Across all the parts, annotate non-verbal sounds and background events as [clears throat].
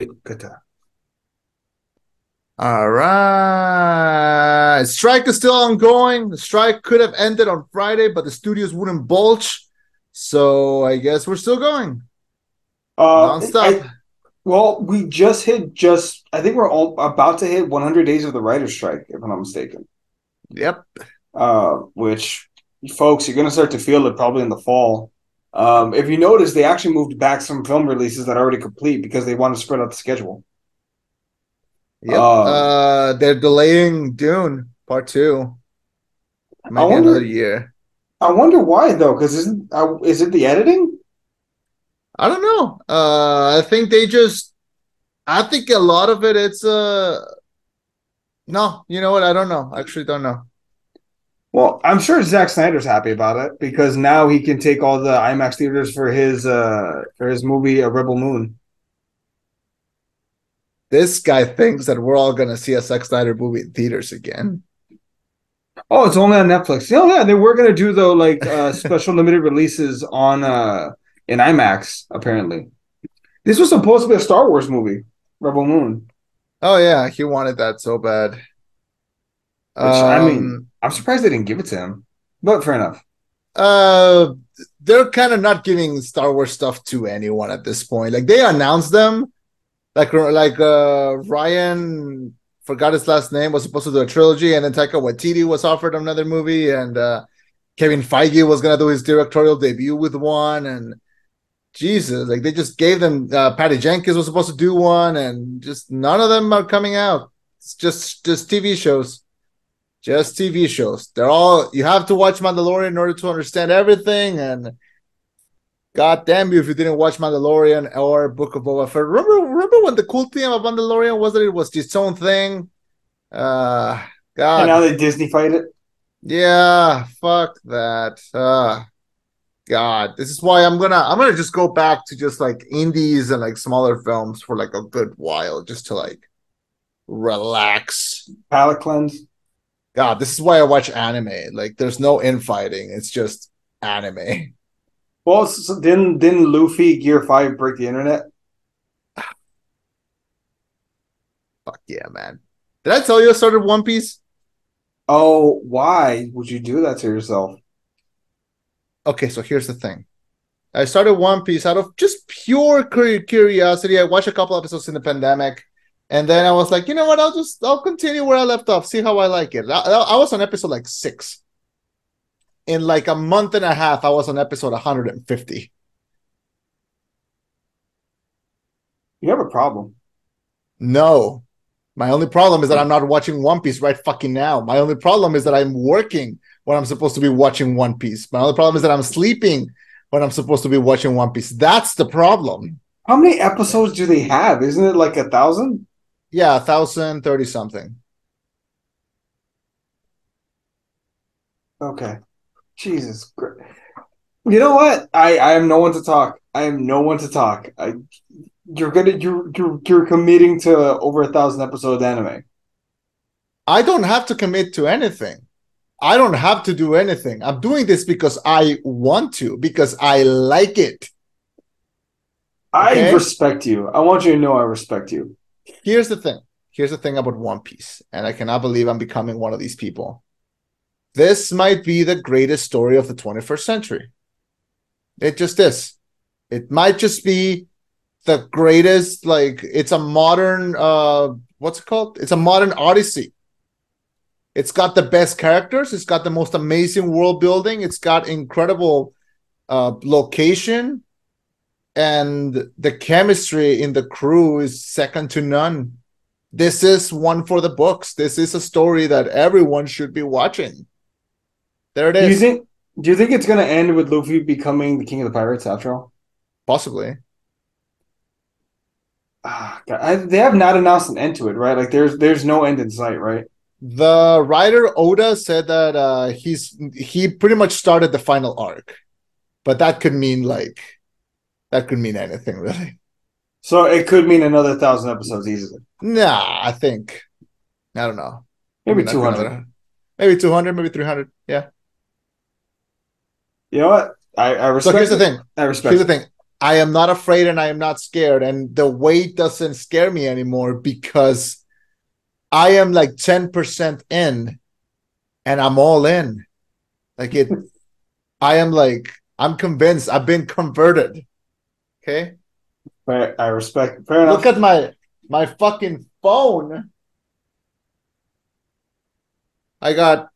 Good. All right. Strike is still ongoing. The strike could have ended on Friday, but the studios wouldn't bulge. So I guess we're still going. Uh, Nonstop. I- well, we just hit just. I think we're all about to hit 100 days of the writer's strike, if I'm not mistaken. Yep. Uh, which, folks, you're gonna start to feel it probably in the fall. Um, if you notice, they actually moved back some film releases that are already complete because they want to spread out the schedule. Yeah, Um, uh they're delaying Dune part two. Maybe wonder- another year. I wonder why though, because isn't uh, is it the editing? I don't know. Uh I think they just I think a lot of it it's uh no, you know what? I don't know. I actually don't know. Well, I'm sure Zack Snyder's happy about it because now he can take all the IMAX theaters for his uh for his movie A Rebel Moon. This guy thinks that we're all gonna see a Zack Snyder movie in theaters again. Oh, it's only on Netflix. Oh yeah, they were gonna do though like uh [laughs] special limited releases on uh in IMAX apparently. This was supposed to be a Star Wars movie, Rebel Moon. Oh yeah, he wanted that so bad. Which I Um, mean, I'm surprised they didn't give it to him. But fair enough. uh they're kind of not giving Star Wars stuff to anyone at this point. Like they announced them, like like uh Ryan forgot his last name was supposed to do a trilogy, and then Taika Waititi was offered another movie, and uh Kevin Feige was gonna do his directorial debut with one, and Jesus, like they just gave them uh Patty Jenkins was supposed to do one, and just none of them are coming out. It's just just TV shows. Just TV shows. They're all you have to watch Mandalorian in order to understand everything. And God damn you if you didn't watch Mandalorian or Book of Boba Fett. Remember, remember when the cool thing of Mandalorian was that it was its own thing? Uh God. And now they Disneyfied it. Yeah, fuck that. Uh God. This is why I'm gonna I'm gonna just go back to just like indies and like smaller films for like a good while, just to like relax. palate cleanse. God, this is why I watch anime. Like, there's no infighting. It's just anime. Well, so didn't didn't Luffy Gear Five break the internet? Fuck yeah, man. Did I tell you I started One Piece? Oh, why would you do that to yourself? Okay, so here's the thing. I started One Piece out of just pure curiosity. I watched a couple episodes in the pandemic, and then I was like, you know what? I'll just I'll continue where I left off. See how I like it. I, I was on episode like six. In like a month and a half, I was on episode 150. You have a problem. No. My only problem is that I'm not watching One Piece right fucking now. My only problem is that I'm working when I'm supposed to be watching One Piece. My only problem is that I'm sleeping when I'm supposed to be watching One Piece. That's the problem. How many episodes do they have? Isn't it like a thousand? Yeah, a thousand thirty something. Okay. Jesus Christ. You know what? I I am no one to talk. I am no one to talk. I you're gonna you're you're, you're committing to over a thousand episodes anime. I don't have to commit to anything. I don't have to do anything. I'm doing this because I want to, because I like it. I respect you. I want you to know I respect you. Here's the thing. Here's the thing about One Piece, and I cannot believe I'm becoming one of these people. This might be the greatest story of the 21st century. It just is. It might just be the greatest, like, it's a modern, uh, what's it called? It's a modern Odyssey. It's got the best characters, it's got the most amazing world building, it's got incredible uh, location, and the chemistry in the crew is second to none. This is one for the books. This is a story that everyone should be watching. There it is. Do you think do you think it's gonna end with Luffy becoming the king of the pirates after all? Possibly. Ah, God, I, they have not announced an end to it, right? Like there's there's no end in sight, right? The writer Oda said that uh, he's he pretty much started the final arc, but that could mean like that could mean anything really. So it could mean another thousand episodes easily. Nah, I think I don't know. Maybe not two hundred. Maybe two hundred. Maybe three hundred. Yeah. You know what? I, I So respect. here's the thing. I respect. Here's the thing. I am not afraid and I am not scared. And the weight doesn't scare me anymore because I am like 10% in and I'm all in. Like it, [laughs] I am like, I'm convinced. I've been converted. Okay. Fair, I respect. Fair enough. Look at my my fucking phone. I got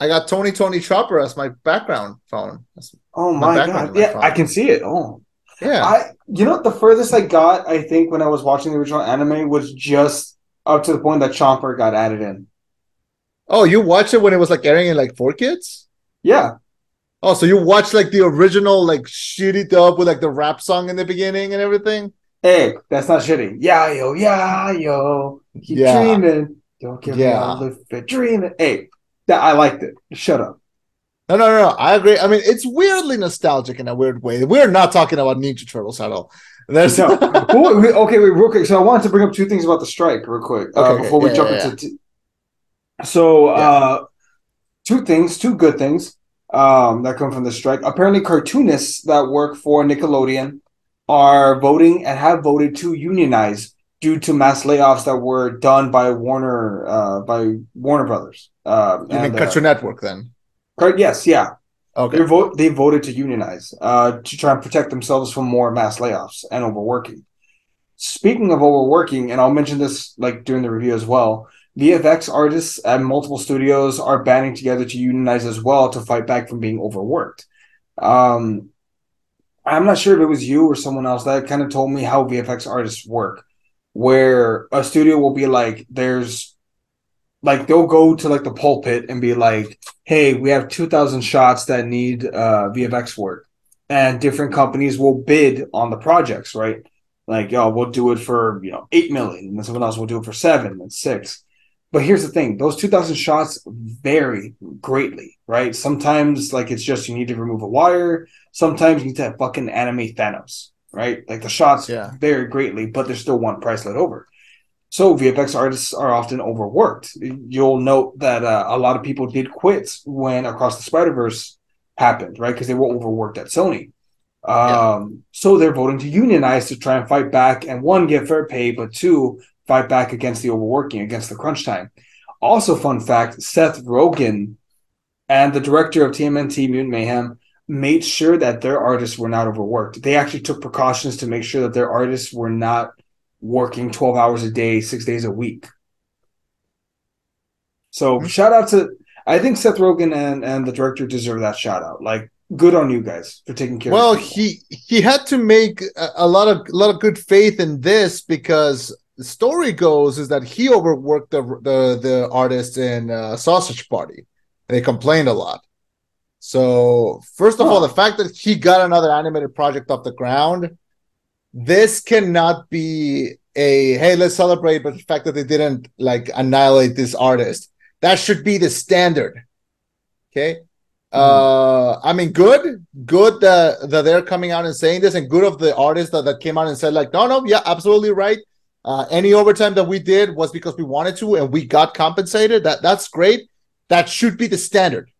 I got Tony Tony Chopper as my background phone. That's oh my my god! my Yeah, phone. I can see it. Oh, yeah. I. You know? The furthest I got, I think, when I was watching the original anime, was just up to the point that Chopper got added in. oh, you watched it when it was like airing in like four kids? Yeah, Oh, so you watched like the original like shitty dub with like the rap song in the beginning and everything? Hey, that's not shitty. Yeah, yo, yeah, yo. Keep Yeah. dreaming. Don't give me Yeah. all the fit dreaming. Hey, that I liked it. Shut up. No, no, no, no. I agree. I mean, it's weirdly nostalgic in a weird way. We're not talking about Ninja Turtles at all. There's No. [laughs] Okay, wait, real quick. So I wanted to bring up two things about the strike, real quick, uh, Okay, okay. before we Yeah, jump yeah, into. T- so, uh, two things, two good things um, that come from the strike. Apparently, cartoonists that work for Nickelodeon are voting and have voted to unionize due to mass layoffs that were done by Warner, uh, by Warner Brothers. Uh, you mean and, Cartoon Network then? uh, yes, yeah. Okay. They vote. They voted to unionize uh, to try and protect themselves from more mass layoffs and overworking. Speaking of overworking, and I'll mention this like during the review as well. VFX artists at multiple studios are banding together to unionize as well to fight back from being overworked. Um, I'm not sure if it was you or someone else that kind of told me how VFX artists work, where a studio will be like, there's like they'll go to like the pulpit and be like, hey, we have 2,000 shots that need uh, VFX work. And different companies will bid on the projects, right? Like, yo, we'll do it for, you know, 8 million. And then someone else will do it for seven and six. But here's the thing those 2,000 shots vary greatly, right? Sometimes, like, it's just you need to remove a wire. Sometimes you need to fucking animate Thanos, right? Like, the shots Yeah. vary greatly, but there's still one price let over. So VFX artists are often overworked. You'll note that uh, a lot of people did quit when Across the Spider Verse happened, right? Because they were overworked at Sony. Um, So they're voting to unionize to try and fight back and one get fair pay, but two fight back against the overworking, against the crunch time. Also, fun fact: Seth Rogen and the director of TMNT Mutant Mayhem made sure that their artists were not overworked. They actually took precautions to make sure that their artists were not working 12 hours a day, six days a week. So Mhm. shout out to I think Seth Rogen and, and the director deserve that shout out. Like good on you guys for taking care Well, he he had to make a, a lot of a lot of good faith in this because the story goes is that he overworked the the the artist in uh, Sausage Party. and They complained a lot. So first of all, the fact that he got another animated project off the ground, this cannot be a hey let's celebrate, but the fact that they didn't like annihilate this artist that should be the standard. Okay. Uh, I mean, good, good that, that they're coming out and saying this, and good of the artist that, that came out and said, like, no, no, yeah, absolutely right. Uh, any overtime that we did was because we wanted to and we got compensated. That that's great. That should be the standard.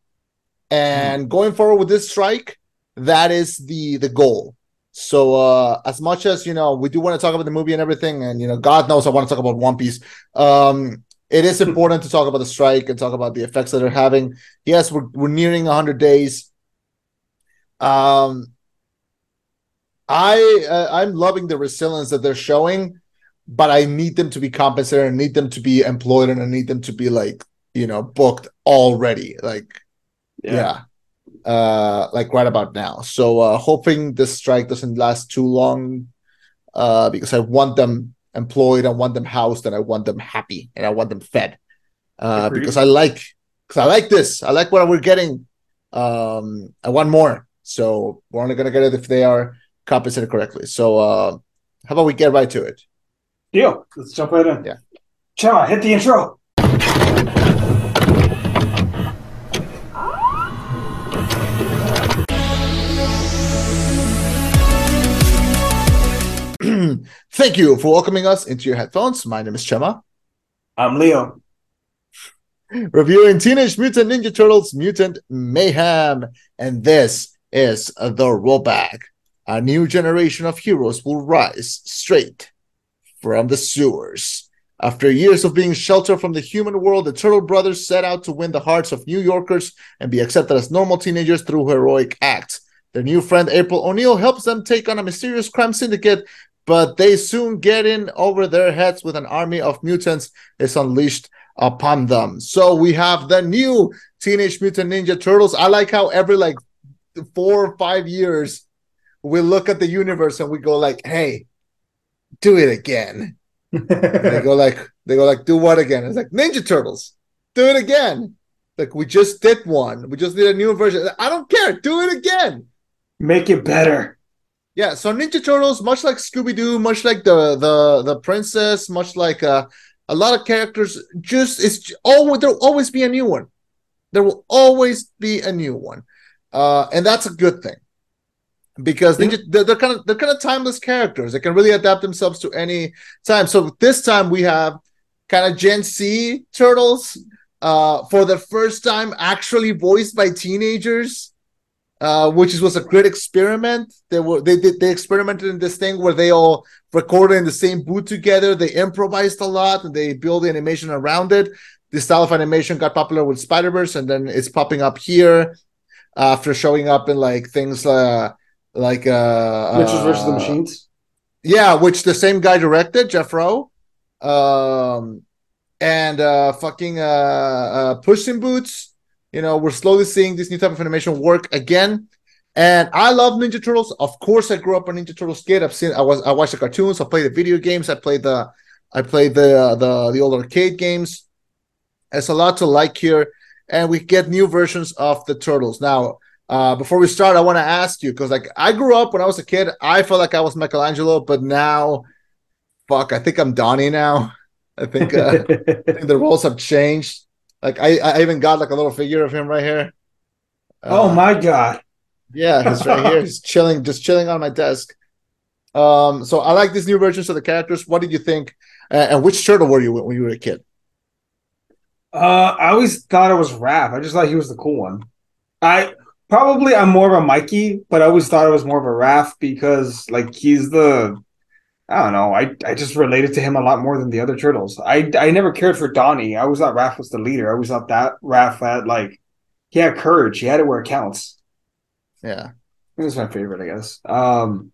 And going forward with this strike, that is the the goal. So uh as much as you know, we do want to talk about the movie and everything, and you know, God knows I want to talk about One Piece. Um, it is important to talk about the strike and talk about the effects that they're having. Yes, we're we're nearing 100 days. Um, I uh, I'm loving the resilience that they're showing, but I need them to be compensated. I need them to be employed, and I need them to be like you know booked already. Like yeah. Uh like right about now. So uh hoping this strike doesn't last too long uh because I want them employed, I want them housed, and I want them happy and I want them fed. Uh Agreed. because I like because I like this. I like what we're getting. Um I want more. So we're only gonna get it if they are compensated correctly. So uh how about we get right to it? Deal. Let's jump right in. Yeah. Chema, hit the intro. [clears throat] Thank you for welcoming us into your headphones. My name is Chema. I'm Leo. reviewing Teenage Mutant Ninja Turtles Mutant Mayhem. And this is the rollback. A new generation of heroes will rise straight from the sewers. After years of being sheltered from the human world, the Turtle Brothers set out to win the hearts of New Yorkers and be accepted as normal teenagers through heroic acts. Their new friend April O'Neil helps them take on a mysterious crime syndicate, but they soon get in over their heads with an army of mutants is unleashed upon them. So we have the new Teenage Mutant Ninja Turtles. I like how every like four or five years we look at the universe and we go like, "Hey, do it again." they go [laughs] like, they go like, "Do what again?" It's like Ninja Turtles. Do it again. Like we just did one. We just did a new version. I don't care. Do it again. Make it better. Yeah, so Ninja Turtles, much like Scooby Doo, much like the the the princess, much like uh, a lot of characters, just it's always there'll always be a new one. There will always be a new one, uh, and that's a good thing because they just, they're, they're kind of they're kind of timeless characters. They can really adapt themselves to any time. So this time we have kind of Gen Z turtles uh, for the first time actually voiced by teenagers uh, which was a great experiment. They were they did they experimented in this thing where they all recorded in the same booth together. They improvised a lot and they built the animation around it. This style of animation got popular with Spider Verse, and then it's popping up here after showing up in like things uh, like uh, Mitchell's versus the Machines. Yeah, which the same guy directed, Jeff Rowe. Um, and uh, fucking uh, uh, Puss in Boots you know, we're slowly seeing this new type of animation work again. And I love Ninja Turtles. Of course, I grew up a Ninja Turtles kid. I've seen, I was, I watched the cartoons. I played the video games. I played the, I played the uh, the the old arcade games. It's a lot to like here, and we get new versions of the turtles now. Uh, before we start, I want to ask you because, like, I grew up when I was a kid. I felt like I was Michelangelo, but now, fuck, I think I'm Donnie now. I think, uh, I [laughs] think the roles have changed. Like I, I even got like a little figure of him right here. Oh uh, oh my god! Yeah, he's right here. [laughs] He's chilling, just chilling on my desk. Um, so I like these new versions of the characters. What did you think? Uh, and which turtle were you when you were a kid? Uh, I always thought it was Raph. I just thought he was the cool one. I probably I'm more of a Mikey, but I always thought it was more of a Raph because like he's the I don't know. I I just related to him a lot more than the other turtles. I I never cared for Donnie. I always thought Raph was the leader. I always thought that Raph had like he had courage. He had it where it counts. Yeah, he was my favorite, I guess. Um,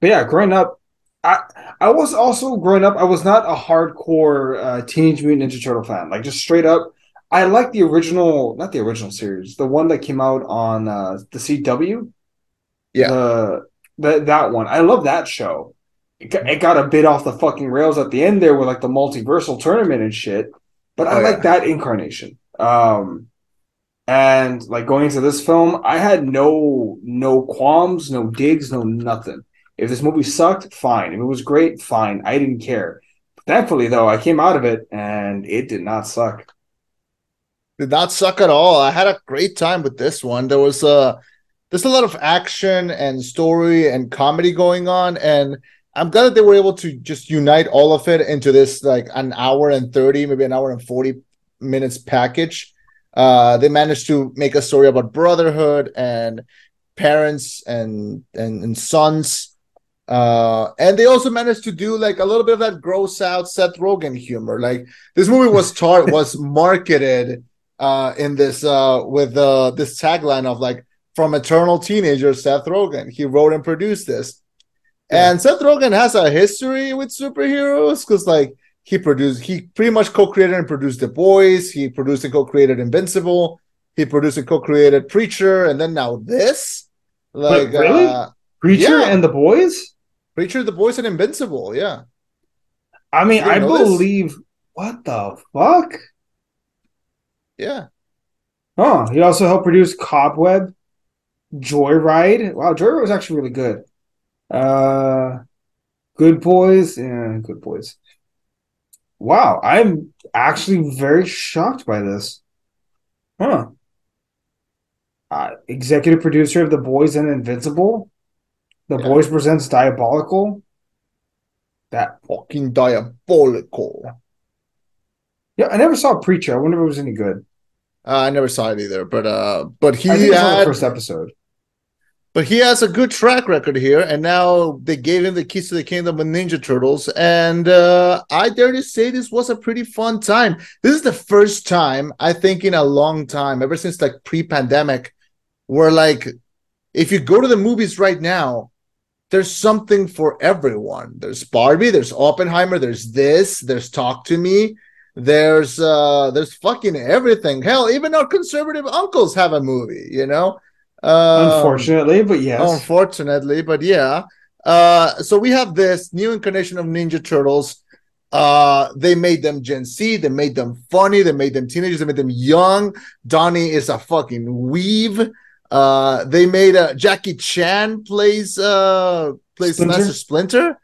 but yeah, growing up, I I was also growing up. I was not a hardcore uh, Teenage Mutant Ninja Turtle fan. Like just straight up, I like the original, not the original series, the one that came out on uh, the CW. Yeah, the, the that one. I love that show it got a bit off the fucking rails at the end there with like the multiversal tournament and shit. But I oh, like that incarnation. Um, and like going into this film, I had no no qualms, no digs, no nothing. If this movie sucked, fine. If it was great, fine. I didn't care. Thankfully, though, I came out of it and it did not suck. Did not suck at all. I had a great time with this one. There was a uh, there's a lot of action and story and comedy going on, and I'm glad that they were able to just unite all of it into this like an hour and 30, maybe an hour and 40 minutes package. Uh, they managed to make a story about brotherhood and parents and and, and sons. Uh, and they also managed to do like a little bit of that gross out Seth Rogen humor. Like this movie was tar- [laughs] was marketed uh in this uh with uh this tagline of like from eternal teenager Seth Rogen. He wrote and produced this and Seth Rogen has a history with superheroes because, like, he produced, he pretty much co-created and produced The Boys. He produced and co-created Invincible. He produced and co-created Preacher, and then now this. Like, Wait, really? Uh, Preacher yeah. and The Boys. Preacher, The Boys, and Invincible. Yeah. I mean, I believe. This? What the fuck? Yeah. Oh, he also helped produce Cobweb, Joyride. Wow, Joyride was actually really good. Uh, good boys. Yeah, good boys. Wow, I'm actually very shocked by this. Huh. Uh, executive producer of The Boys and Invincible. The yeah. Boys presents Diabolical. That fucking diabolical. Yeah, I never saw Preacher. I wonder if it was any good. Uh, I never saw it either, but uh, but he had the first episode. but he has a good track record here, and now they gave him the keys to the kingdom of Ninja Turtles, and uh, I dare to say this was a pretty fun time. This is the first time I think in a long time, ever since like pre-pandemic, where like if you go to the movies right now, there's something for everyone. There's Barbie, there's Oppenheimer, there's this, there's Talk to Me, there's uh there's fucking everything. Hell, even our conservative uncles have a movie, you know. Um, unfortunately, but yes. Unfortunately, but yeah. Uh, so we have this new incarnation of Ninja Turtles. Uh, they made them Gen Z. They made them funny. They made them teenagers. They made them young. Donnie is a fucking weave. Uh, they made a uh, Jackie Chan plays uh plays Splinter? Master Splinter.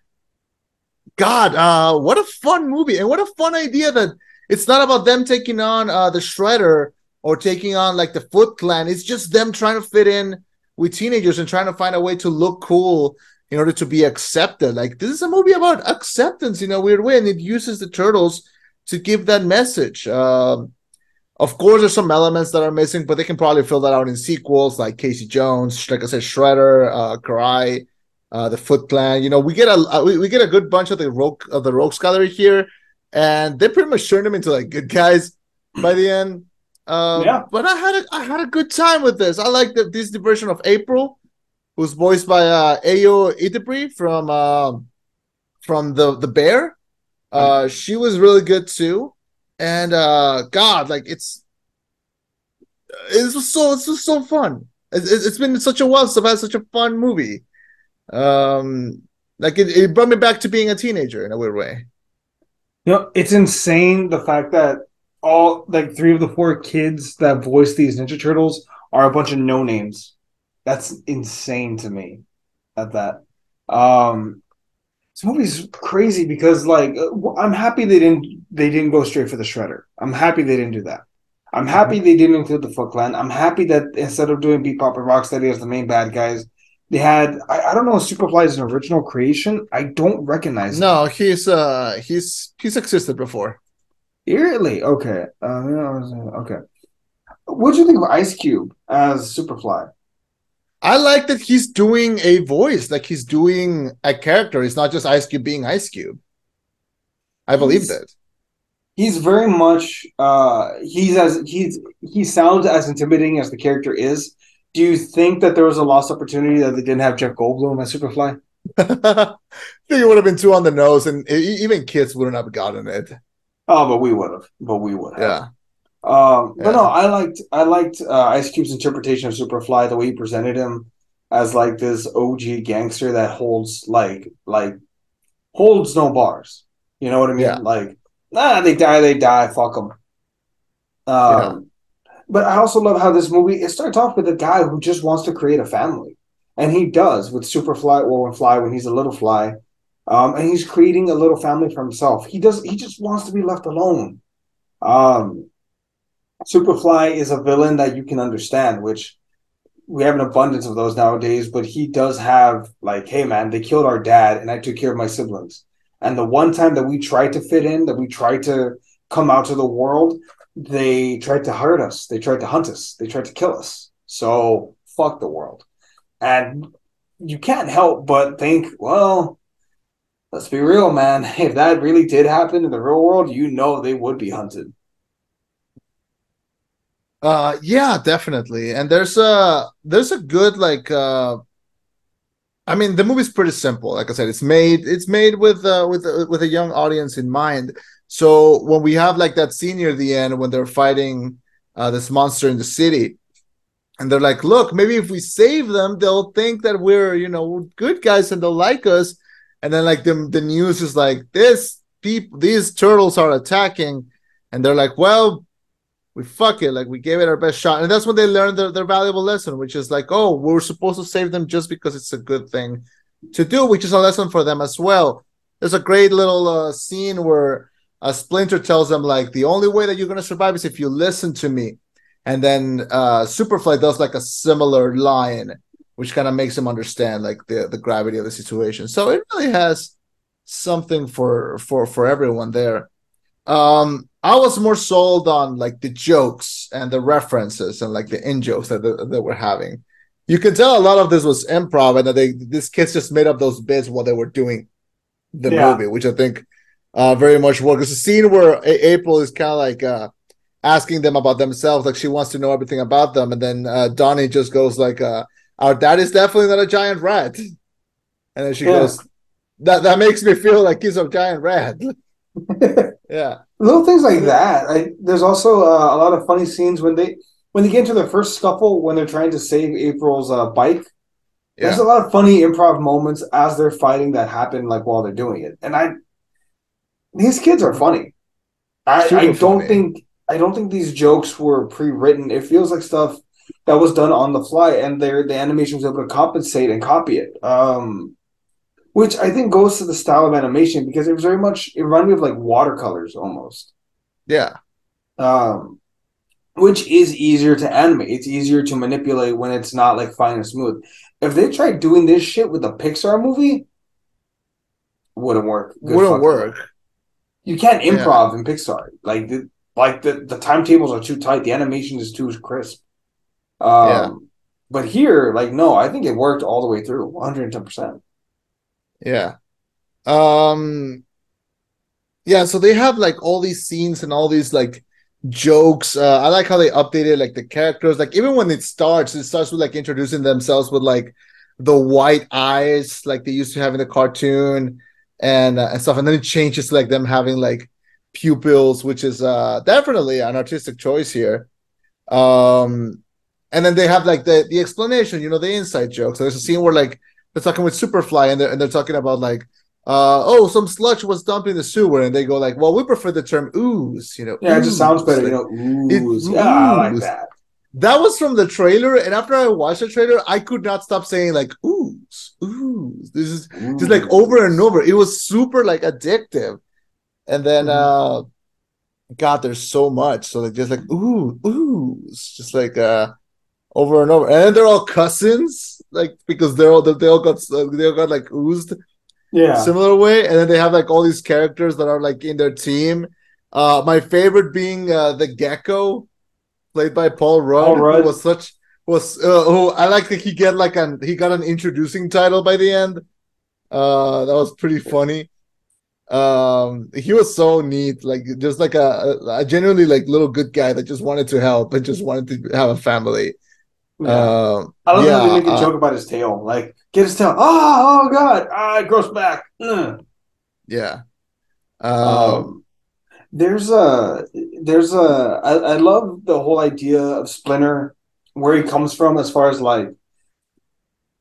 God, uh, what a fun movie and what a fun idea that it's not about them taking on uh the Shredder or taking on like the Foot Clan. It's just them trying to fit in with teenagers and trying to find a way to look cool in order to be accepted. Like this is a movie about acceptance in a weird way, and it uses the turtles to give that message. Um, of course, there's some elements that are missing, but they can probably fill that out in sequels like Casey Jones, like I said, Shredder, uh, Karai, uh, the Foot Clan. You know, we get a we, we get a good bunch of the rogue of the Rogues Gallery here, and they pretty much turn them into like good guys by the end. Um, yeah. But I had a, I had a good time with this. I like the Disney version of April, who's voiced by uh, Ayo Edebiri from uh, from the the Bear. Uh, she was really good too, and uh, God, like it's it was so it's so fun. It's, it's been such a while since I've had such a fun movie. Um, like it, it brought me back to being a teenager in a weird way. You know, it's insane the fact that all like three of the four kids that voice these Ninja Turtles are a bunch of no names. That's insane to me. At that, um, this movie's crazy because like uh, I'm happy they didn't they didn't go straight for the Shredder. I'm happy they didn't do that. I'm happy they didn't include the Foot Clan. I'm happy that instead of doing Bebop and Rocksteady as the main bad guys, they had I, I don't know if Superfly is an original creation. I don't recognize. No, him. he's uh he's he's existed before. Really? Okay. Uh, okay. What do you think of Ice Cube as Superfly? I like that he's doing a voice, like he's doing a character. It's not just Ice Cube being Ice Cube. I believe that. He's very much uh he's as he's he sounds as intimidating as the character is. Do you think that there was a lost opportunity that they didn't have Jeff Goldblum as Superfly? I [laughs] think it would have been too on the nose, and even kids wouldn't have gotten it. Oh, but we would have. But we would have. Yeah. Um, yeah. but no, I liked I liked uh, Ice Cube's interpretation of Superfly, the way he presented him as like this OG gangster that holds like like holds no bars. You know what I mean? Yeah. Like, nah, they die, they die. Fuck them. Um, yeah. But I also love how this movie it starts off with a guy who just wants to create a family, and he does with Superfly or when Fly when he's a little fly. Um, and he's creating a little family for himself. He does. He just wants to be left alone. Um, Superfly is a villain that you can understand, which we have an abundance of those nowadays. But he does have like, hey man, they killed our dad, and I took care of my siblings. And the one time that we tried to fit in, that we tried to come out to the world, they tried to hurt us. They tried to hunt us. They tried to kill us. So fuck the world. And you can't help but think, well, let's be real, man. [laughs] If that really did happen in the real world, you know they would be hunted. Uh yeah, definitely. And there's a there's a good like uh I mean the movie's pretty simple. Like I said, it's made it's made with uh with uh, with a young audience in mind. So when we have like that scene near the end when they're fighting uh this monster in the city, and they're like, look, maybe if we save them, they'll think that we're, you know, good guys and they'll like us. And then like the the news is like this people these turtles are attacking, and they're like, well, we fuck it, like we gave it our best shot, and that's when they learn their, their valuable lesson, which is like, oh, we're supposed to save them just because it's a good thing to do, which is a lesson for them as well. There's a great little uh, scene where a Splinter tells them like the only way that you're gonna survive is if you listen to me, and then uh, Superfly does like a similar line which kind of makes him understand like the the gravity of the situation. So it really has something for for for everyone there. Um, I was more sold on like the jokes and the references and like the in jokes that that we're having. you can tell a lot of this was improv, and that they these kids just made up those bits while they were doing the Yeah. movie, which I think uh very much works. There's a scene where A- April is kind of like uh asking them about themselves, like she wants to know everything about them, and then uh Donnie just goes like, uh, "Our dad is definitely not a giant rat," and then she Yeah. goes, "That that makes me feel like he's a giant rat." [laughs] [laughs] yeah, Little things like that. I, there's also uh, a lot of funny scenes when they when they get into their first scuffle when they're trying to save April's uh, bike. There's a lot of funny improv moments as they're fighting that happen like while they're doing it, and I these kids are funny. I, I don't funny. think I don't think these jokes were pre-written. It feels like stuff that was done on the fly, and their the animation was able to compensate and copy it. Um, which I think goes to the style of animation because it was very much it reminded me of like watercolors almost. yeah, Um, which is easier to animate. It's easier to manipulate when it's not like fine and smooth. If they tried doing this shit with a Pixar movie, wouldn't work. Good wouldn't work. You can't Yeah. improv in Pixar. Like the like the, the timetables are too tight. The animation is too crisp. Um, Yeah. But here, like, no, I think it worked all the way through, one hundred ten percent. Yeah. Um yeah, so they have like all these scenes and all these like jokes. Uh I like how they updated like the characters. Like even when it starts, it starts with like introducing themselves with like the white eyes like they used to have in the cartoon and uh, and stuff and then it changes to like them having like pupils which is uh definitely an artistic choice here um and then they have like the the explanation you know the inside jokes so there's a scene where like they're talking with Superfly and they're, and they're talking about like, uh, oh, some sludge was dumped in the sewer, and they go like, well, we prefer the term ooze, you know. Yeah, it just sounds better, you know. it- Ooze. yeah, I like that. That was from the trailer, and after I watched the trailer, I could not stop saying like ooze, ooze. This is just like over and over. It was super like addictive. And then Mhm. uh God, there's so much. So like just like ooh, ooze, just like uh over and over. And they're all cousins, like because they're all they all got they all got like oozed Yeah. similar way. And then they have like all these characters that are like in their team. Uh my favorite being uh the gecko, played by Paul Rudd, Paul Rudd. who was such was uh, who I like that he get like an he got an introducing title by the end. Uh that was pretty funny. Um he was so neat, like just like a, a, genuinely like little good guy that just wanted to help and just wanted to have a family. Yeah. Um I love how they yeah, make a uh, joke about his tail. Like, get his tail. Oh, oh God. Ah, it grows back. Yeah. Um, Um, there's a, there's a, I, I love the whole idea of Splinter, where he comes from, as far as like,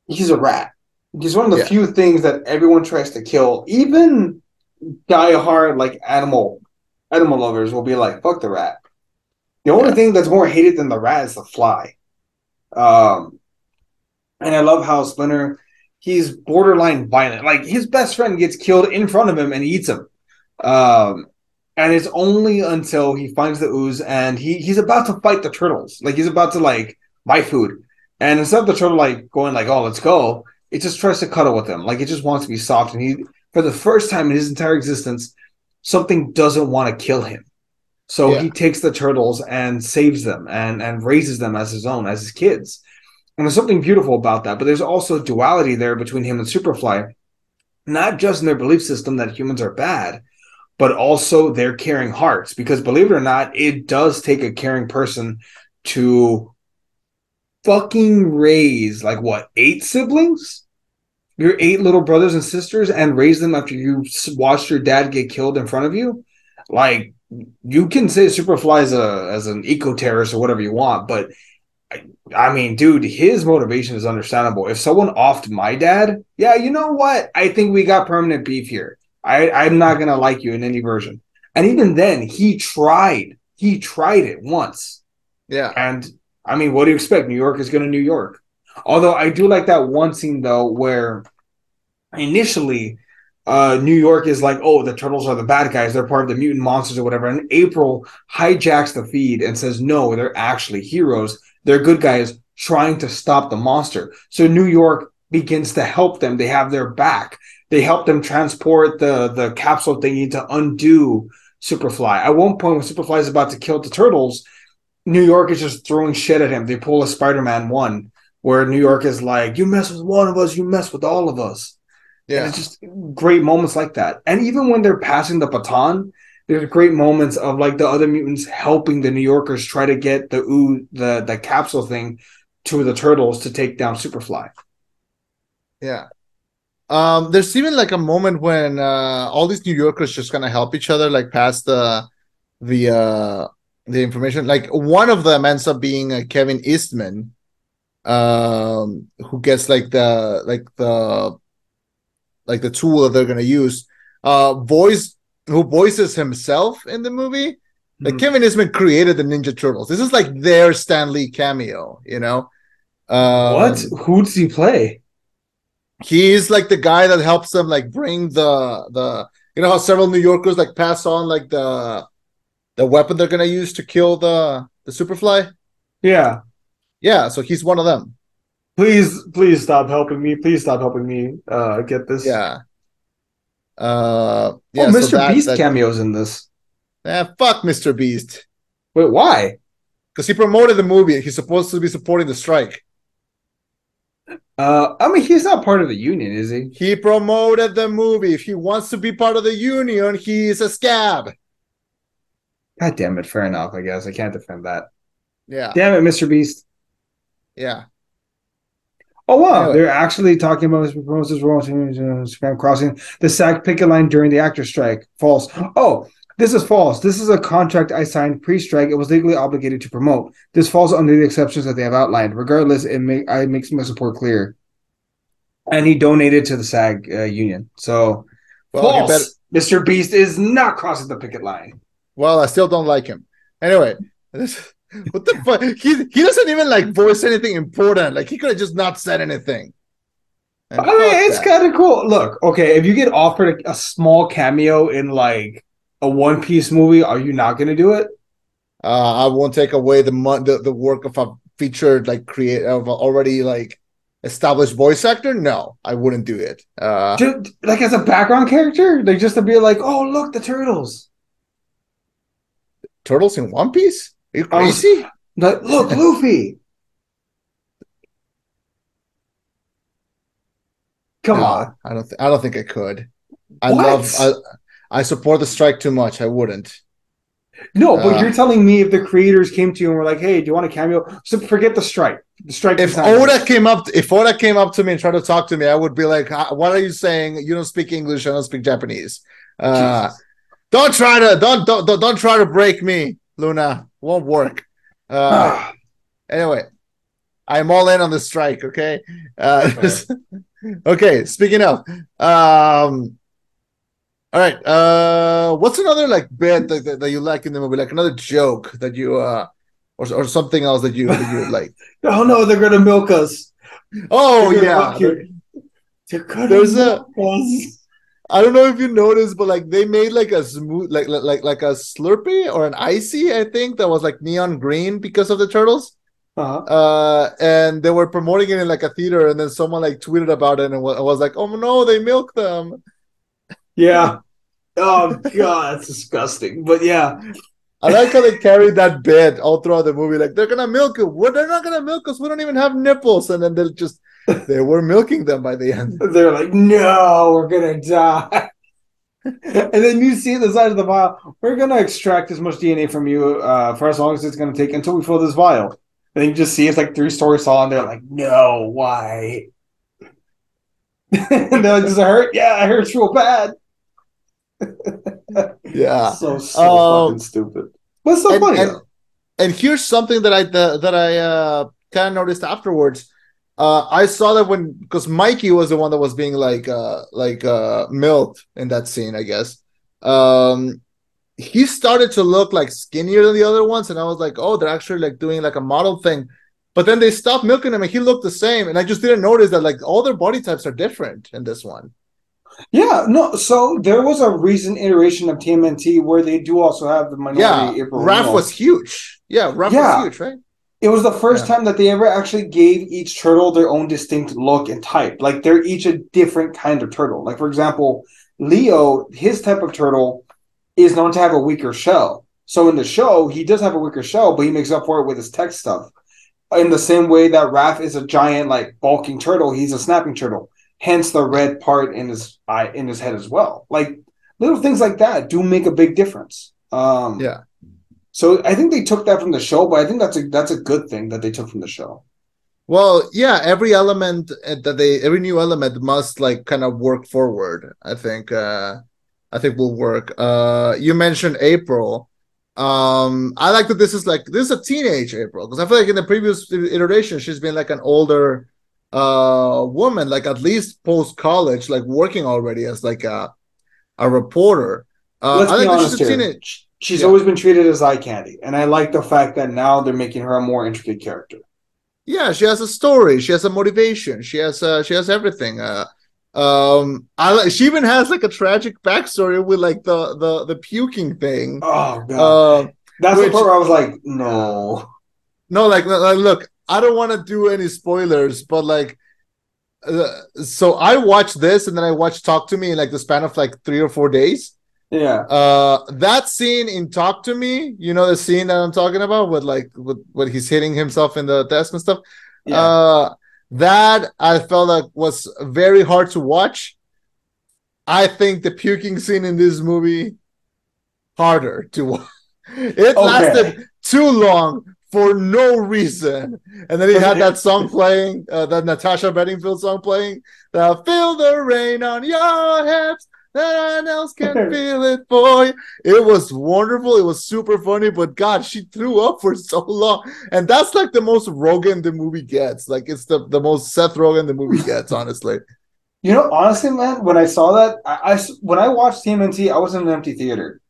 he's a rat. He's one of the Yeah. few things that everyone tries to kill. Even die-hard, like, animal, animal lovers will be like, fuck the rat. The only Yeah. thing that's more hated than the rat is the fly. Um, and I love how Splinter, he's borderline violent. Like his best friend gets killed in front of him and he eats him. Um, and it's only until he finds the ooze and he he's about to fight the turtles. Like he's about to like buy food. And instead of the turtle like going like, oh, let's go, it just tries to cuddle with him. Like it just wants to be soft. And he, for the first time in his entire existence, something doesn't want to kill him. So Yeah. he takes the turtles and saves them and and raises them as his own, as his kids. And there's something beautiful about that. But there's also duality there between him and Superfly, not just in their belief system that humans are bad, but also their caring hearts. Because believe it or not, it does take a caring person to fucking raise like what eight siblings? Your eight little brothers and sisters and raise them after you watched your dad get killed in front of you? Like you can say superfly as a as an eco-terrorist or whatever you want but I, I mean dude his motivation is understandable. If someone offed my dad yeah you know what? I think we got permanent beef here. I i'm not gonna like you in any version. And even then he tried. He tried it once. Yeah. and I mean, what do you expect? New York is going to New York. Although I do like that one scene though, where initially uh, New York is like, oh, the turtles are the bad guys; they're part of the mutant monsters or whatever. And April hijacks the feed and says, no, they're actually heroes. They're good guys trying to stop the monster. So New York begins to help them. They have their back. They help them transport the the capsule need to undo Superfly. At one point, when Superfly is about to kill the turtles, New York is just throwing shit at him. They pull a Spider-Man one where New York is like, you mess with one of us, you mess with all of us. And Yeah. it's just great moments like that. And even when they're passing the baton, there's great moments of like the other mutants helping the New Yorkers try to get the ooh the the capsule thing to the turtles to take down Superfly. Yeah. Um, there's even like a moment when uh all these New Yorkers just kind of help each other, like pass the the uh the information. Like one of them ends up being uh, Kevin Eastman, um, who gets like the like the like the tool that they're gonna use. Uh, voice who voices himself in the movie. Like Mhm. Kevin Eastman created the Ninja Turtles. This is like their Stan Lee cameo, you know. Um, what? Who does he play? he's like the guy that helps them like bring the the you know how several New Yorkers like pass on like the the weapon they're gonna use to kill the the superfly. Yeah. Yeah, so he's one of them. Please, please stop helping me. Please stop helping me uh get this. Yeah. Uh yeah, oh, so Mr. that- Beast that- cameos in this. Eh, fuck Mr. Beast. Wait, why? Because he promoted the movie. He's supposed to be supporting the strike. Uh I mean he's not part of the union, is he? He promoted the movie. If he wants to be part of the union, he's a scab. God damn it, fair enough, I guess. I can't defend that. Yeah. Damn it, Mr. Beast. Yeah. Oh wow, Anyway. they're actually talking about his proposals uh, crossing the SAG picket line during the actor strike. False. Oh, this is false. This is a contract I signed pre-strike. It was legally obligated to promote. This falls under the exceptions that they have outlined. Regardless, it make I makes my support clear. And he donated to the SAG uh, union. So Well, false. better- Mr. Beast is not crossing the picket line. Well, I still don't like him. Anyway, this, [laughs] what the fuck? He he doesn't even like voice anything important. Like he could have just not said anything. And I mean, it's kind of cool. Look, okay, if you get offered a, a small cameo in like a One Piece movie, are you not going to do it? Uh, I won't take away the mon- the, the work of a featured like create of already like established voice actor. No, I wouldn't do it. Uh, Just, like as a background character, like just to be like, oh look, the turtles. Turtles in One Piece? Are you I was- crazy? [laughs] Look, [laughs] Luffy. Come No, on. I don't. Th- I don't think I could. I What? love. I, I support the strike too much. I wouldn't. No, but Uh, you're telling me if the creators came to you and were like, hey, do you want a cameo? So forget the strike. The strike. if Oda came up, if Oda came up to me and tried to talk to me, I would be like, "What are you saying? You don't speak English. I don't speak Japanese. Uh. Don't try to don't, don't don't don't try to break me, Luna. Won't work." Uh, Ah, anyway, I'm all in on the strike. Okay. Uh, okay. [laughs] Speaking of, um, all right. Uh, what's another like bit that, that, that you like in the movie? Like another joke that you uh, or or something else that you that you like. [laughs] oh no, they're gonna milk us. Oh They're yeah. milk. They're gonna There's a- us. I don't know if you noticed, but like they made like a smooth, like like like a Slurpee or an icy, I think that was like neon green because of the turtles. Uh-huh. Uh, and they were promoting it in like a theater, and then someone like tweeted about it and wa- was like, "Oh no, they milk them." Yeah. [laughs] Oh god, that's disgusting. But yeah, I like how they carried that bit all throughout the movie. Like they're gonna milk it. They're not gonna milk us. We don't even have nipples. And then they'll just [laughs] they were milking them by the end. [laughs] they're like, no, we're gonna die. [laughs] and then you see the side of the vial. We're gonna extract as much DNA from you uh, for as long as it's gonna take until we fill this vial. And then you just see it's like three stories tall, and they're like, no, why? and they're like, does it hurt? Yeah, it hurts real bad. Yeah. So so Um, fucking stupid. What's so and, funny and, and here's something that I that, that I uh, kind of noticed afterwards. Uh, I saw that when because Mikey was the one that was being like uh, like uh, milked in that scene, I guess. Um, he started to look like skinnier than the other ones, and I was like, oh, they're actually like doing like a model thing. But then they stopped milking him, and he looked the same. And I just didn't notice that like all their body types are different in this one. Yeah, no. So there was a recent iteration of TMNT where they do also have the minority. Yeah, April Raph was huge. Yeah, Raph Yeah. was huge, right? It was the first Yeah. time that they ever actually gave each turtle their own distinct look and type. Like they're each a different kind of turtle. Like for example, Leo, his type of turtle is known to have a weaker shell. So in the show, he does have a weaker shell, but he makes up for it with his tech stuff. in the same way that Raph is a giant, like bulking turtle, he's a snapping turtle. Hence the red part in his eye in his head as well. Like little things like that do make a big difference. Um, Yeah. So I think they took that from the show, but I think that's a that's a good thing that they took from the show. Well, yeah, every element uh, that they every new element must like kind of work forward. I think uh I think will work. Uh you mentioned April. Um I like that this is like this is a teenage April because I feel like in the previous iteration she's been like an older uh woman like at least post college like working already as like a a reporter. Uh Let's I be think that honest she's a teenage. She's Yeah. always been treated as eye candy, and I like the fact that now they're making her a more intricate character. yeah she has a story she has a motivation she has uh she has everything uh um i like she even has like a tragic backstory with like the the the puking thing Oh god, uh that's which- the part where I was like, no. no like, like look i don't want to do any spoilers but like uh, so i watched this and then i watched talk to me in like the span of like three or four days Yeah, uh that scene in talk to me you know the scene that i'm talking about with like with when he's hitting himself in the desk and stuff yeah. Uh, that I felt like was very hard to watch. I think the puking scene in this movie harder to watch. [laughs] It Okay. lasted too long for no reason, and then he had that song playing, uh, that Natasha Bedingfield song playing. The feel the rain on your hips. No one else can feel it boy. It was wonderful. It was super funny, but God, she threw up for so long. And that's like the most Rogen the movie gets. Like it's the, the most Seth Rogen the movie gets, honestly. You know, honestly, man, when I saw that, I when I watched TMNT, I was in an empty theater.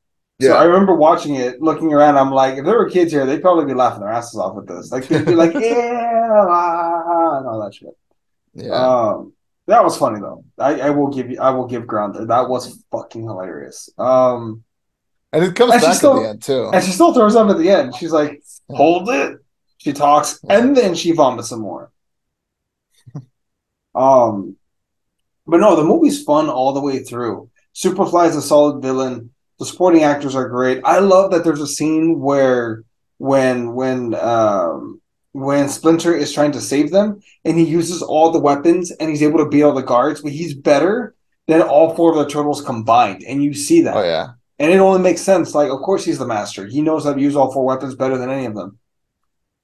So I remember watching it, looking around. I'm like, if there were kids here, they'd probably be laughing their asses off with this. Like they'd be like, [laughs] yeah, ah, and all that shit. yeah. Um, that was funny though. I, I will give you, I will give ground there. That was fucking hilarious. Um, and it comes and she back still- at the end too. and she still throws up at the end. She's like, hold it. She talks, and then she vomits some more. Um, but no, the movie's fun all the way through. Superfly is a solid villain. The supporting actors are great. I love that there's a scene where when when um when Splinter is trying to save them and he uses all the weapons and he's able to beat all the guards, but he's better than all four of the turtles combined. And you see that. Oh yeah. And it only makes sense. Like, of course, he's the master. He knows how to use all four weapons better than any of them.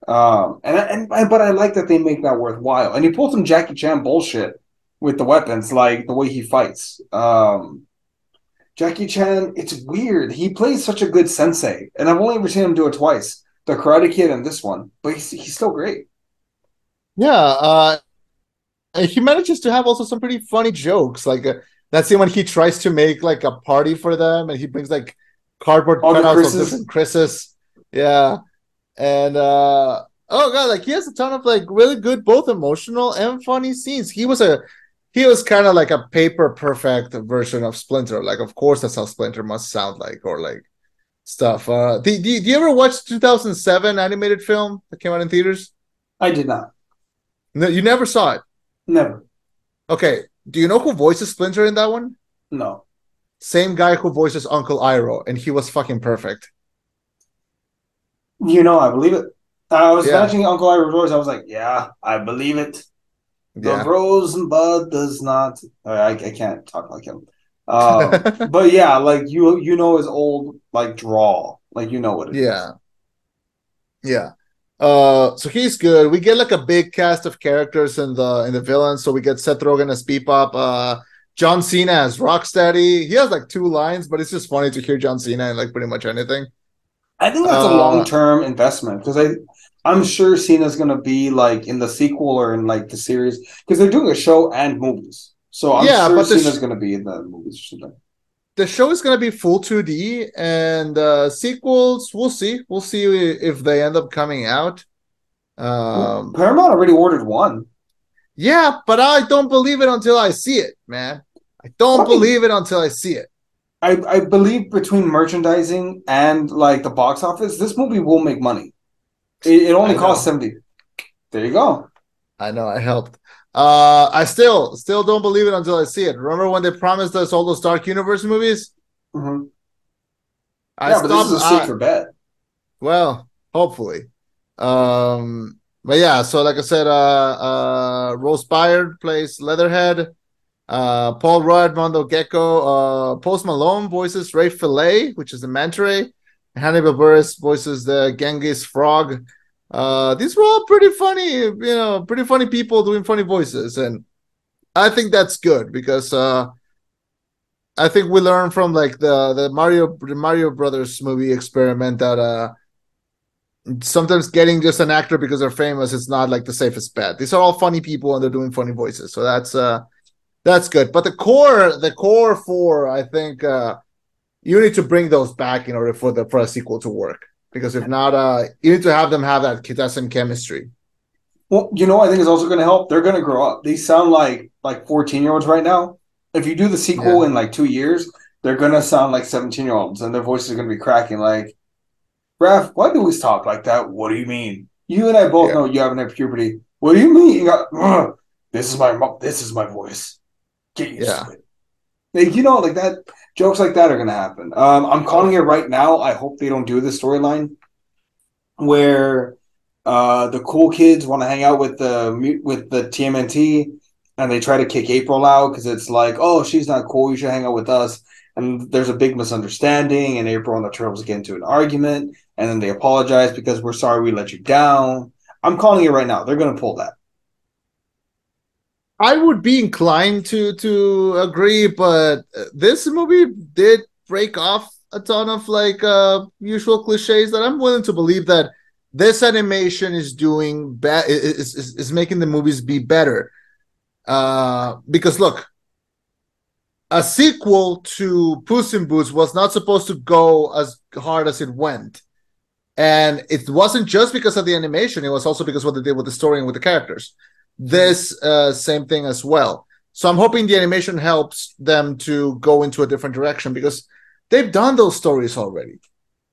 Um, and and I- but I like that they make that worthwhile. And he pulls some Jackie Chan bullshit with the weapons, like the way he fights. Um, Jackie Chan, it's weird. He plays such a good sensei, and I've only ever seen him do it twice: the Karate Kid and this one. But he's he's still great. Yeah. Uh he manages to have also some pretty funny jokes. Like uh, that scene when he tries to make like a party for them and he brings like cardboard All the cutouts of different Chris's. Yeah. And uh oh god, like he has a ton of like really good both emotional and funny scenes. He was a he was kind of like a paper perfect version of Splinter. Like of course that's how Splinter must sound like or like stuff. Uh do, do, do you ever watch 2007 animated film that came out in theaters? I did not. No, you never saw it. Never. Okay, do you know who voices Splinter in that one? No. Same guy who voices Uncle Iroh, and he was fucking perfect. You know, I believe it. I was Yeah. imagining Uncle Iroh's voice. I was like, yeah, I believe it. The Yeah. Rosenbud does not. I, I can't talk like him. Um, [laughs] but yeah, like you you know his old like draw, like you know what it is. yeah. Yeah. Uh so he's good. We get like a big cast of characters in the in the villains. So we get Seth Rogen as Bebop, uh John Cena as Rocksteady. He has like two lines, but it's just funny to hear John Cena in like pretty much anything. I think that's a Uh, long term investment because I I'm sure Cena's gonna be like in the sequel or in like the series because they're doing a show and movies. So I'm Yeah, sure but Cena's sh- gonna be in the movies or something. the show is going to be full 2D and uh sequels we'll see we'll see if they end up coming out um Paramount already ordered one. yeah but I don't believe it until I see it man I don't believe it until I see it I, I believe between merchandising and like the box office, this movie will make money. It, it only costs. 70. There you go. I know I helped uh I still still don't believe it until I see it remember when they promised us all those Dark Universe movies Mhm. I yeah, but this is a stopped I- bet. Well, hopefully. Um, but yeah, so like I said, uh, uh, Rose Byrne plays Leatherhead. Uh, Paul Rudd, Mondo Gecko, uh, Post Malone voices Ray Fillet, which is the manta ray. Hannibal Buress voices the Genghis Frog. Uh, these were all pretty funny, you know, pretty funny people doing funny voices, and I think that's good because uh, I think we learned from like the the Mario the Mario Brothers movie experiment that uh sometimes getting just an actor because they're famous is not like the safest bet. These are all funny people and they're doing funny voices, so that's uh that's good. But the core the core four, I think uh you need to bring those back in order for the for a sequel to work because if not, uh you need to have them have that that same chemistry. Well, you know, I think it's also going to help. They're going to grow up. They sound like like fourteen year olds right now. If you do the sequel Yeah. in like two years, they're going to sound like seventeen year olds, and their voices are going to be cracking. Like, Raph, why do we talk like that? What do you mean? You and I both Yeah. know you haven't had puberty. What do you mean? You got, this is my this is my voice. Get used Yeah. to it. Like you know, like that jokes like that are to happen. Um, I'm calling it right now. I hope they don't do this storyline where uh, the cool kids want to hang out with the with the TMNT, and they try to kick April out because it's like, oh, she's not cool. You should hang out with us. And there's a big misunderstanding, and April and the Turtles get into an argument, and then they apologize because we're sorry we let you down. I'm calling it right now. They're to pull that. I would be inclined to to agree, but this movie did break off a ton of like uh usual cliches that I'm willing to believe that this animation is doing bad is, is is making the movies be better. Uh because look, a sequel to Puss in Boots was not supposed to go as hard as it went. And it wasn't just because of the animation, it was also because what they did with the story and with the characters this uh, same thing as well. So I'm hoping the animation helps them to go into a different direction because they've done those stories already.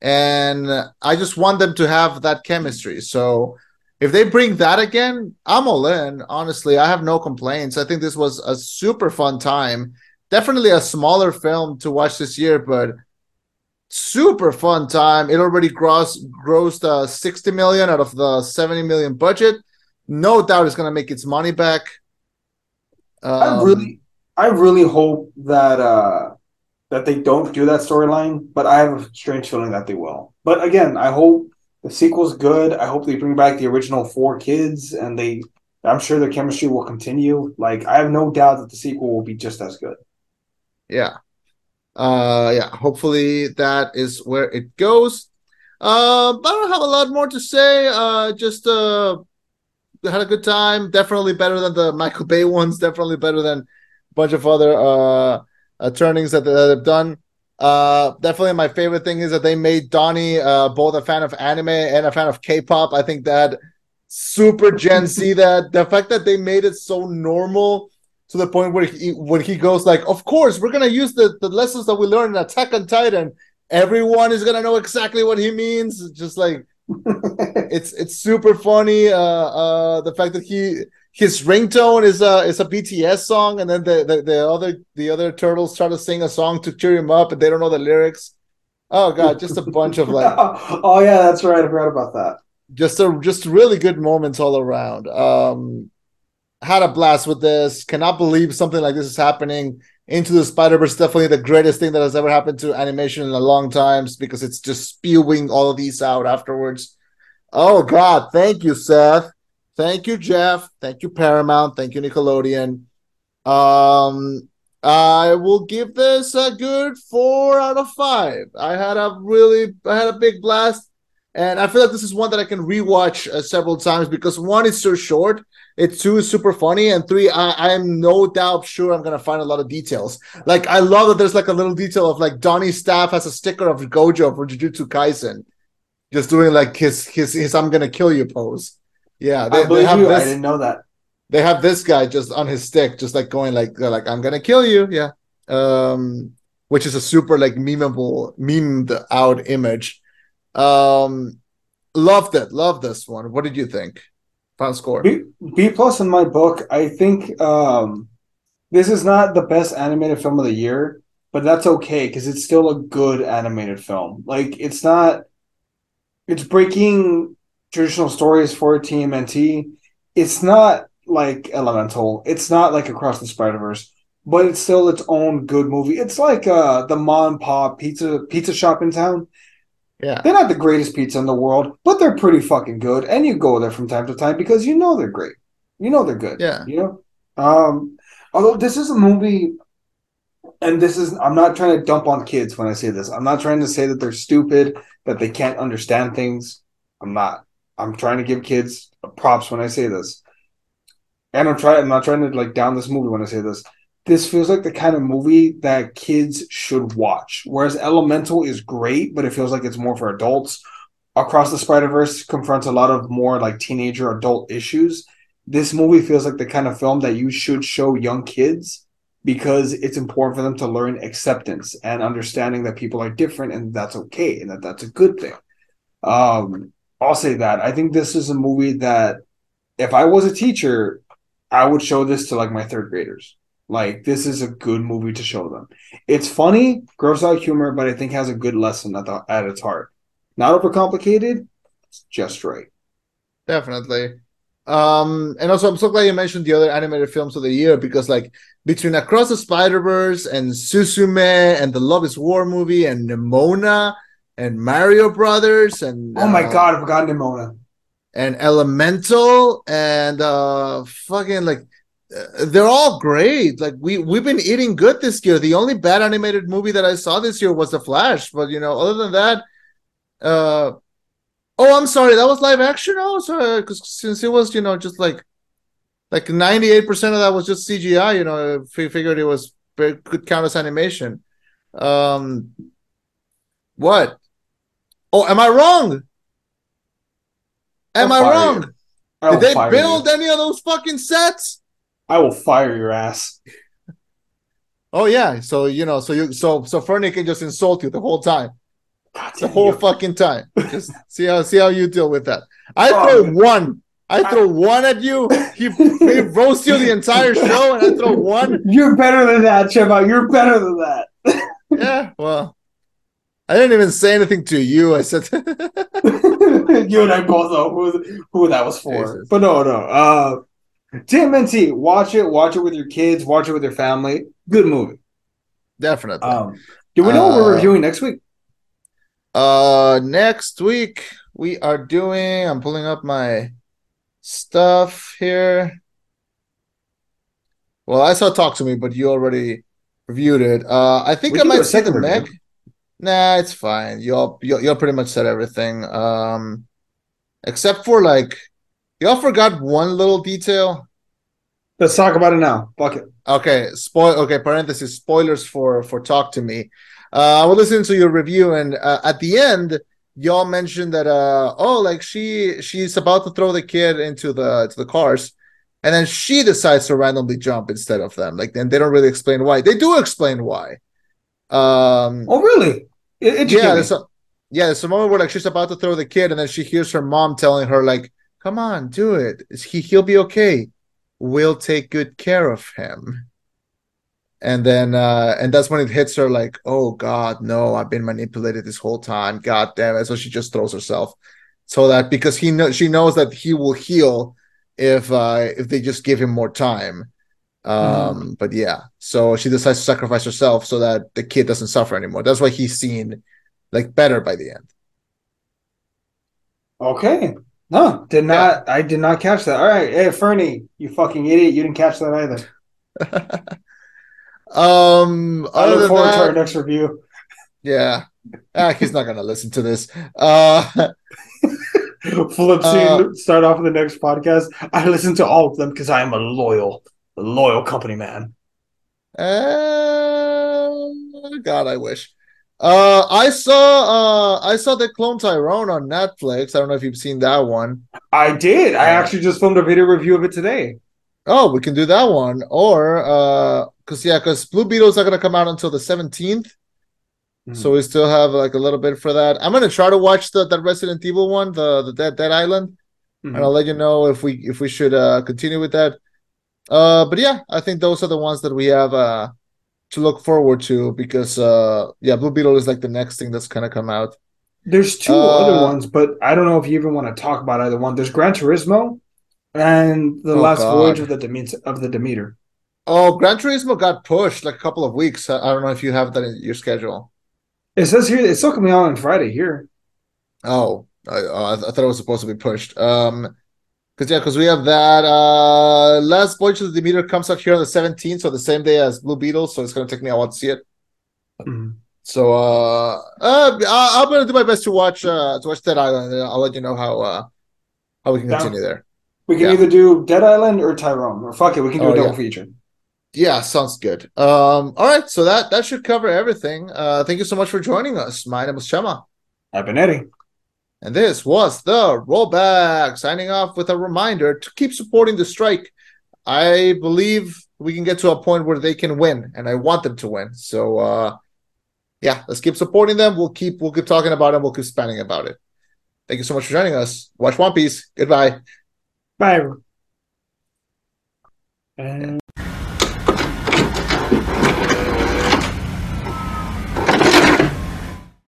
And I just want them to have that chemistry. So if they bring that again, I'm all in. Honestly, I have no complaints. I think this was a super fun time. Definitely a smaller film to watch this year, but super fun time. It already grossed grossed uh, 60 million out of the 70 million budget no doubt it's going to make its money back. I Um, really, I really hope that uh that they don't do that storyline, but I have a strange feeling that they will. But again, I hope the sequel's good. I hope they bring back the original four kids, and they. I'm sure their chemistry will continue. Like I have no doubt that the sequel will be just as good. yeah. Uh, yeah. Hopefully that is where it goes. Uh, but I don't have a lot more to say. Uh, just uh, had a good time. Definitely better than the Michael Bay ones. Definitely better than a bunch of other uh, uh turnings that, that they've done. Uh, definitely my favorite thing is that they made Donnie uh both a fan of anime and a fan of K-pop. I think that super Gen Z [laughs] that the fact that they made it so normal to the point where he when he goes like, of course we're gonna use the the lessons that we learned in Attack on Titan. Everyone is gonna know exactly what he means. Just like it's it's super funny. Uh, uh, the fact that he his ringtone is a is a BTS song, and then the, the the other the other turtles try to sing a song to cheer him up, and they don't know the lyrics. Oh god, just a bunch of like [laughs] oh yeah, that's right. I forgot about that. just a just really good moments all around. Um, had a blast with this. Cannot believe something like this is happening. Into the Spider Verse, definitely the greatest thing that has ever happened to animation in a long time, because it's just spewing all of these out afterwards. Oh God, thank you, Seth. Thank you, Jeff. Thank you, Paramount. Thank you, Nickelodeon. Um, I will give this a good four out of five. I had a really, I had a big blast. And I feel like this is one that I can rewatch uh, several times because one, it's so short. It's two, is super funny, and three, I, I'm no doubt sure I'm gonna find a lot of details. Like I love that there's like a little detail of like Donnie's staff has a sticker of Gojo for Jujutsu Kaisen, just doing like his his his I'm gonna kill you pose. Yeah, they, I believe have you. I didn't know that. they have this guy just on his stick, just like going like they're like I'm gonna kill you, yeah. Um, which is a super like memeable, memed out image. Um, loved it, loved this one. What did you think? Final score. B, B plus in my book. I think um, this is not the best animated film of the year, but that's okay because it's still a good animated film. Like it's not, it's breaking traditional stories for TMNT. It's not like Elemental. It's not like Across the Spider Verse, but it's still its own good movie. It's like uh, the mom and pop pizza pizza shop in town. Yeah. They're not the greatest pizza in the world, but they're pretty fucking good. And you go there from time to time because you know they're great. You know they're good. Yeah. You know? Um, although this is a movie and this is I'm not trying to dump on kids when I say this. I'm not trying to say that they're stupid, that they can't understand things. I'm not. I'm trying to give kids props when I say this. And I'm trying I'm not trying to like down this movie when I say this. This feels like the kind of movie that kids should watch. Whereas Elemental is great, but it feels like it's more for adults. Across the Spider-Verse confronts a lot of more like teenager adult issues. This movie feels like the kind of film that you should show young kids because it's important for them to learn acceptance and understanding that people are different and that's okay and that that's a good thing. Um, I'll say that. I think this is a movie that if I was a teacher, I would show this to like my third graders. Like this is a good movie to show them. It's funny, gross out humor, but I think has a good lesson at the at its heart. Not overcomplicated, it's just right. Definitely. Um, and also I'm so glad you mentioned the other animated films of the year because like between Across the Spider-Verse and Suzume and the Love is War movie and Nimona and Mario Brothers and Oh my uh, god, I forgot Nimona. and Elemental and uh fucking like they're all great. Like we we've been eating good this year. The only bad animated movie that I saw this year was The Flash, but you know, other than that, uh oh, I'm sorry, that was live action. Oh, sorry, because since it was you know just like like 98 percent of that was just CGI. You know, we figured it was very could count as animation. Um, what? Oh, am I wrong? Am I wrong? you. I will Did they build you. any of those fucking sets? I will fire your ass. [laughs] Oh yeah, so you know, so you so so Fernie can just insult you the whole time, God the whole you. fucking time. [laughs] Just see how see how you deal with that. I Oh, throw man. one, I throw one at you. He, [laughs] he roasts you the entire show, and I throw one. You're better than that, Cheva. You're better than that. Yeah, well, I didn't even say anything to you. I said, you and I both know who, who that was for. Jesus. But no, no. Uh, TMNT, watch it. Watch it with your kids. Watch it with your family. Good movie. definitely. Um, do we know what we're Uh, reviewing next week? Uh, next week we are doing. I'm pulling up my stuff here. Well, I saw Talk to Me, but you already reviewed it. Uh, I think We I might see the Meg. Nah, it's fine. Y'all, y'all, y'all pretty much said everything. Um, except for like, y'all forgot one little detail. Let's talk about it now. Fuck it. Okay, spoil. Okay, parenthesis spoilers for for talk to me. Uh, I was listening to your review, and uh, at the end, y'all mentioned that uh, oh, like she she's about to throw the kid into the to the cars, and then she decides to randomly jump instead of them. Like, then they don't really explain why. They do explain why. Um, Oh, really? It yeah, there's a, yeah, there's a moment where like she's about to throw the kid, and then she hears her mom telling her like, "Come on, do it. He he'll be okay. We'll take good care of him." And then, uh, and that's when it hits her like, "Oh God, no! I've been manipulated this whole time. God damn it!" So she just throws herself, so that because he know she knows that he will heal if uh if they just give him more time. Um, but yeah, so she decides to sacrifice herself so that the kid doesn't suffer anymore. That's why he's seen like better by the end. Okay. No, did not. I did not catch that. All right. Hey, Fernie, you fucking idiot. You didn't catch that either. [laughs] Um, I look forward to our next review. yeah, ah, he's not gonna listen to this. Uh, [laughs] Flip scene, Uh, start off with the next podcast. I listen to all of them because I am a loyal, loyal company man. uh, God, I wish. Uh, I saw, uh, I saw They Cloned Tyrone on Netflix. I don't know if you've seen that one. I did. I actually just filmed a video review of it today. Oh, we can do that one, or uh, cause yeah, cause Blue Beetle's not gonna come out until the seventeenth. Mhm. So we still have like a little bit for that. I'm gonna try to watch the that Resident Evil one, the the Dead Dead Island, Mhm. and I'll let you know if we if we should uh continue with that. Uh, but yeah, I think those are the ones that we have uh to look forward to because uh yeah, Blue Beetle is like the next thing that's gonna come out. There's two Uh, other ones, but I don't know if you even want to talk about either one. There's Gran Turismo and the Oh, last God. voyage of the Demeter of the Demeter. Oh, Gran Turismo got pushed like a couple of weeks. I, don't know if you have that in your schedule. It says here it's still coming out on Friday here. Oh, I, I, I thought it was supposed to be pushed. Um, because yeah, because we have that. Uh, last Voyage of the Demeter comes out here on the 17th, so the same day as Blue Beetle. So it's gonna take me a while to see it. Mhm. So uh, uh I, I'm gonna do my best to watch uh to watch Dead Island. and I'll let you know how uh how we can Down. continue there. We can Yeah. either do Dead Island or Tyrone, or fuck it, we can do Oh, a double yeah. feature. Yeah, sounds good. Um, all right, so that that should cover everything. Uh, thank you so much for joining us. My name is Chema. I've been Eddie. And this was the rollback. Signing off with a reminder to keep supporting the strike. I believe we can get to a point where they can win, and I want them to win. So uh yeah, let's keep supporting them. We'll keep we'll keep talking about it, we'll keep spanning about it. Thank you so much for joining us. Watch One Piece. Goodbye. Bye.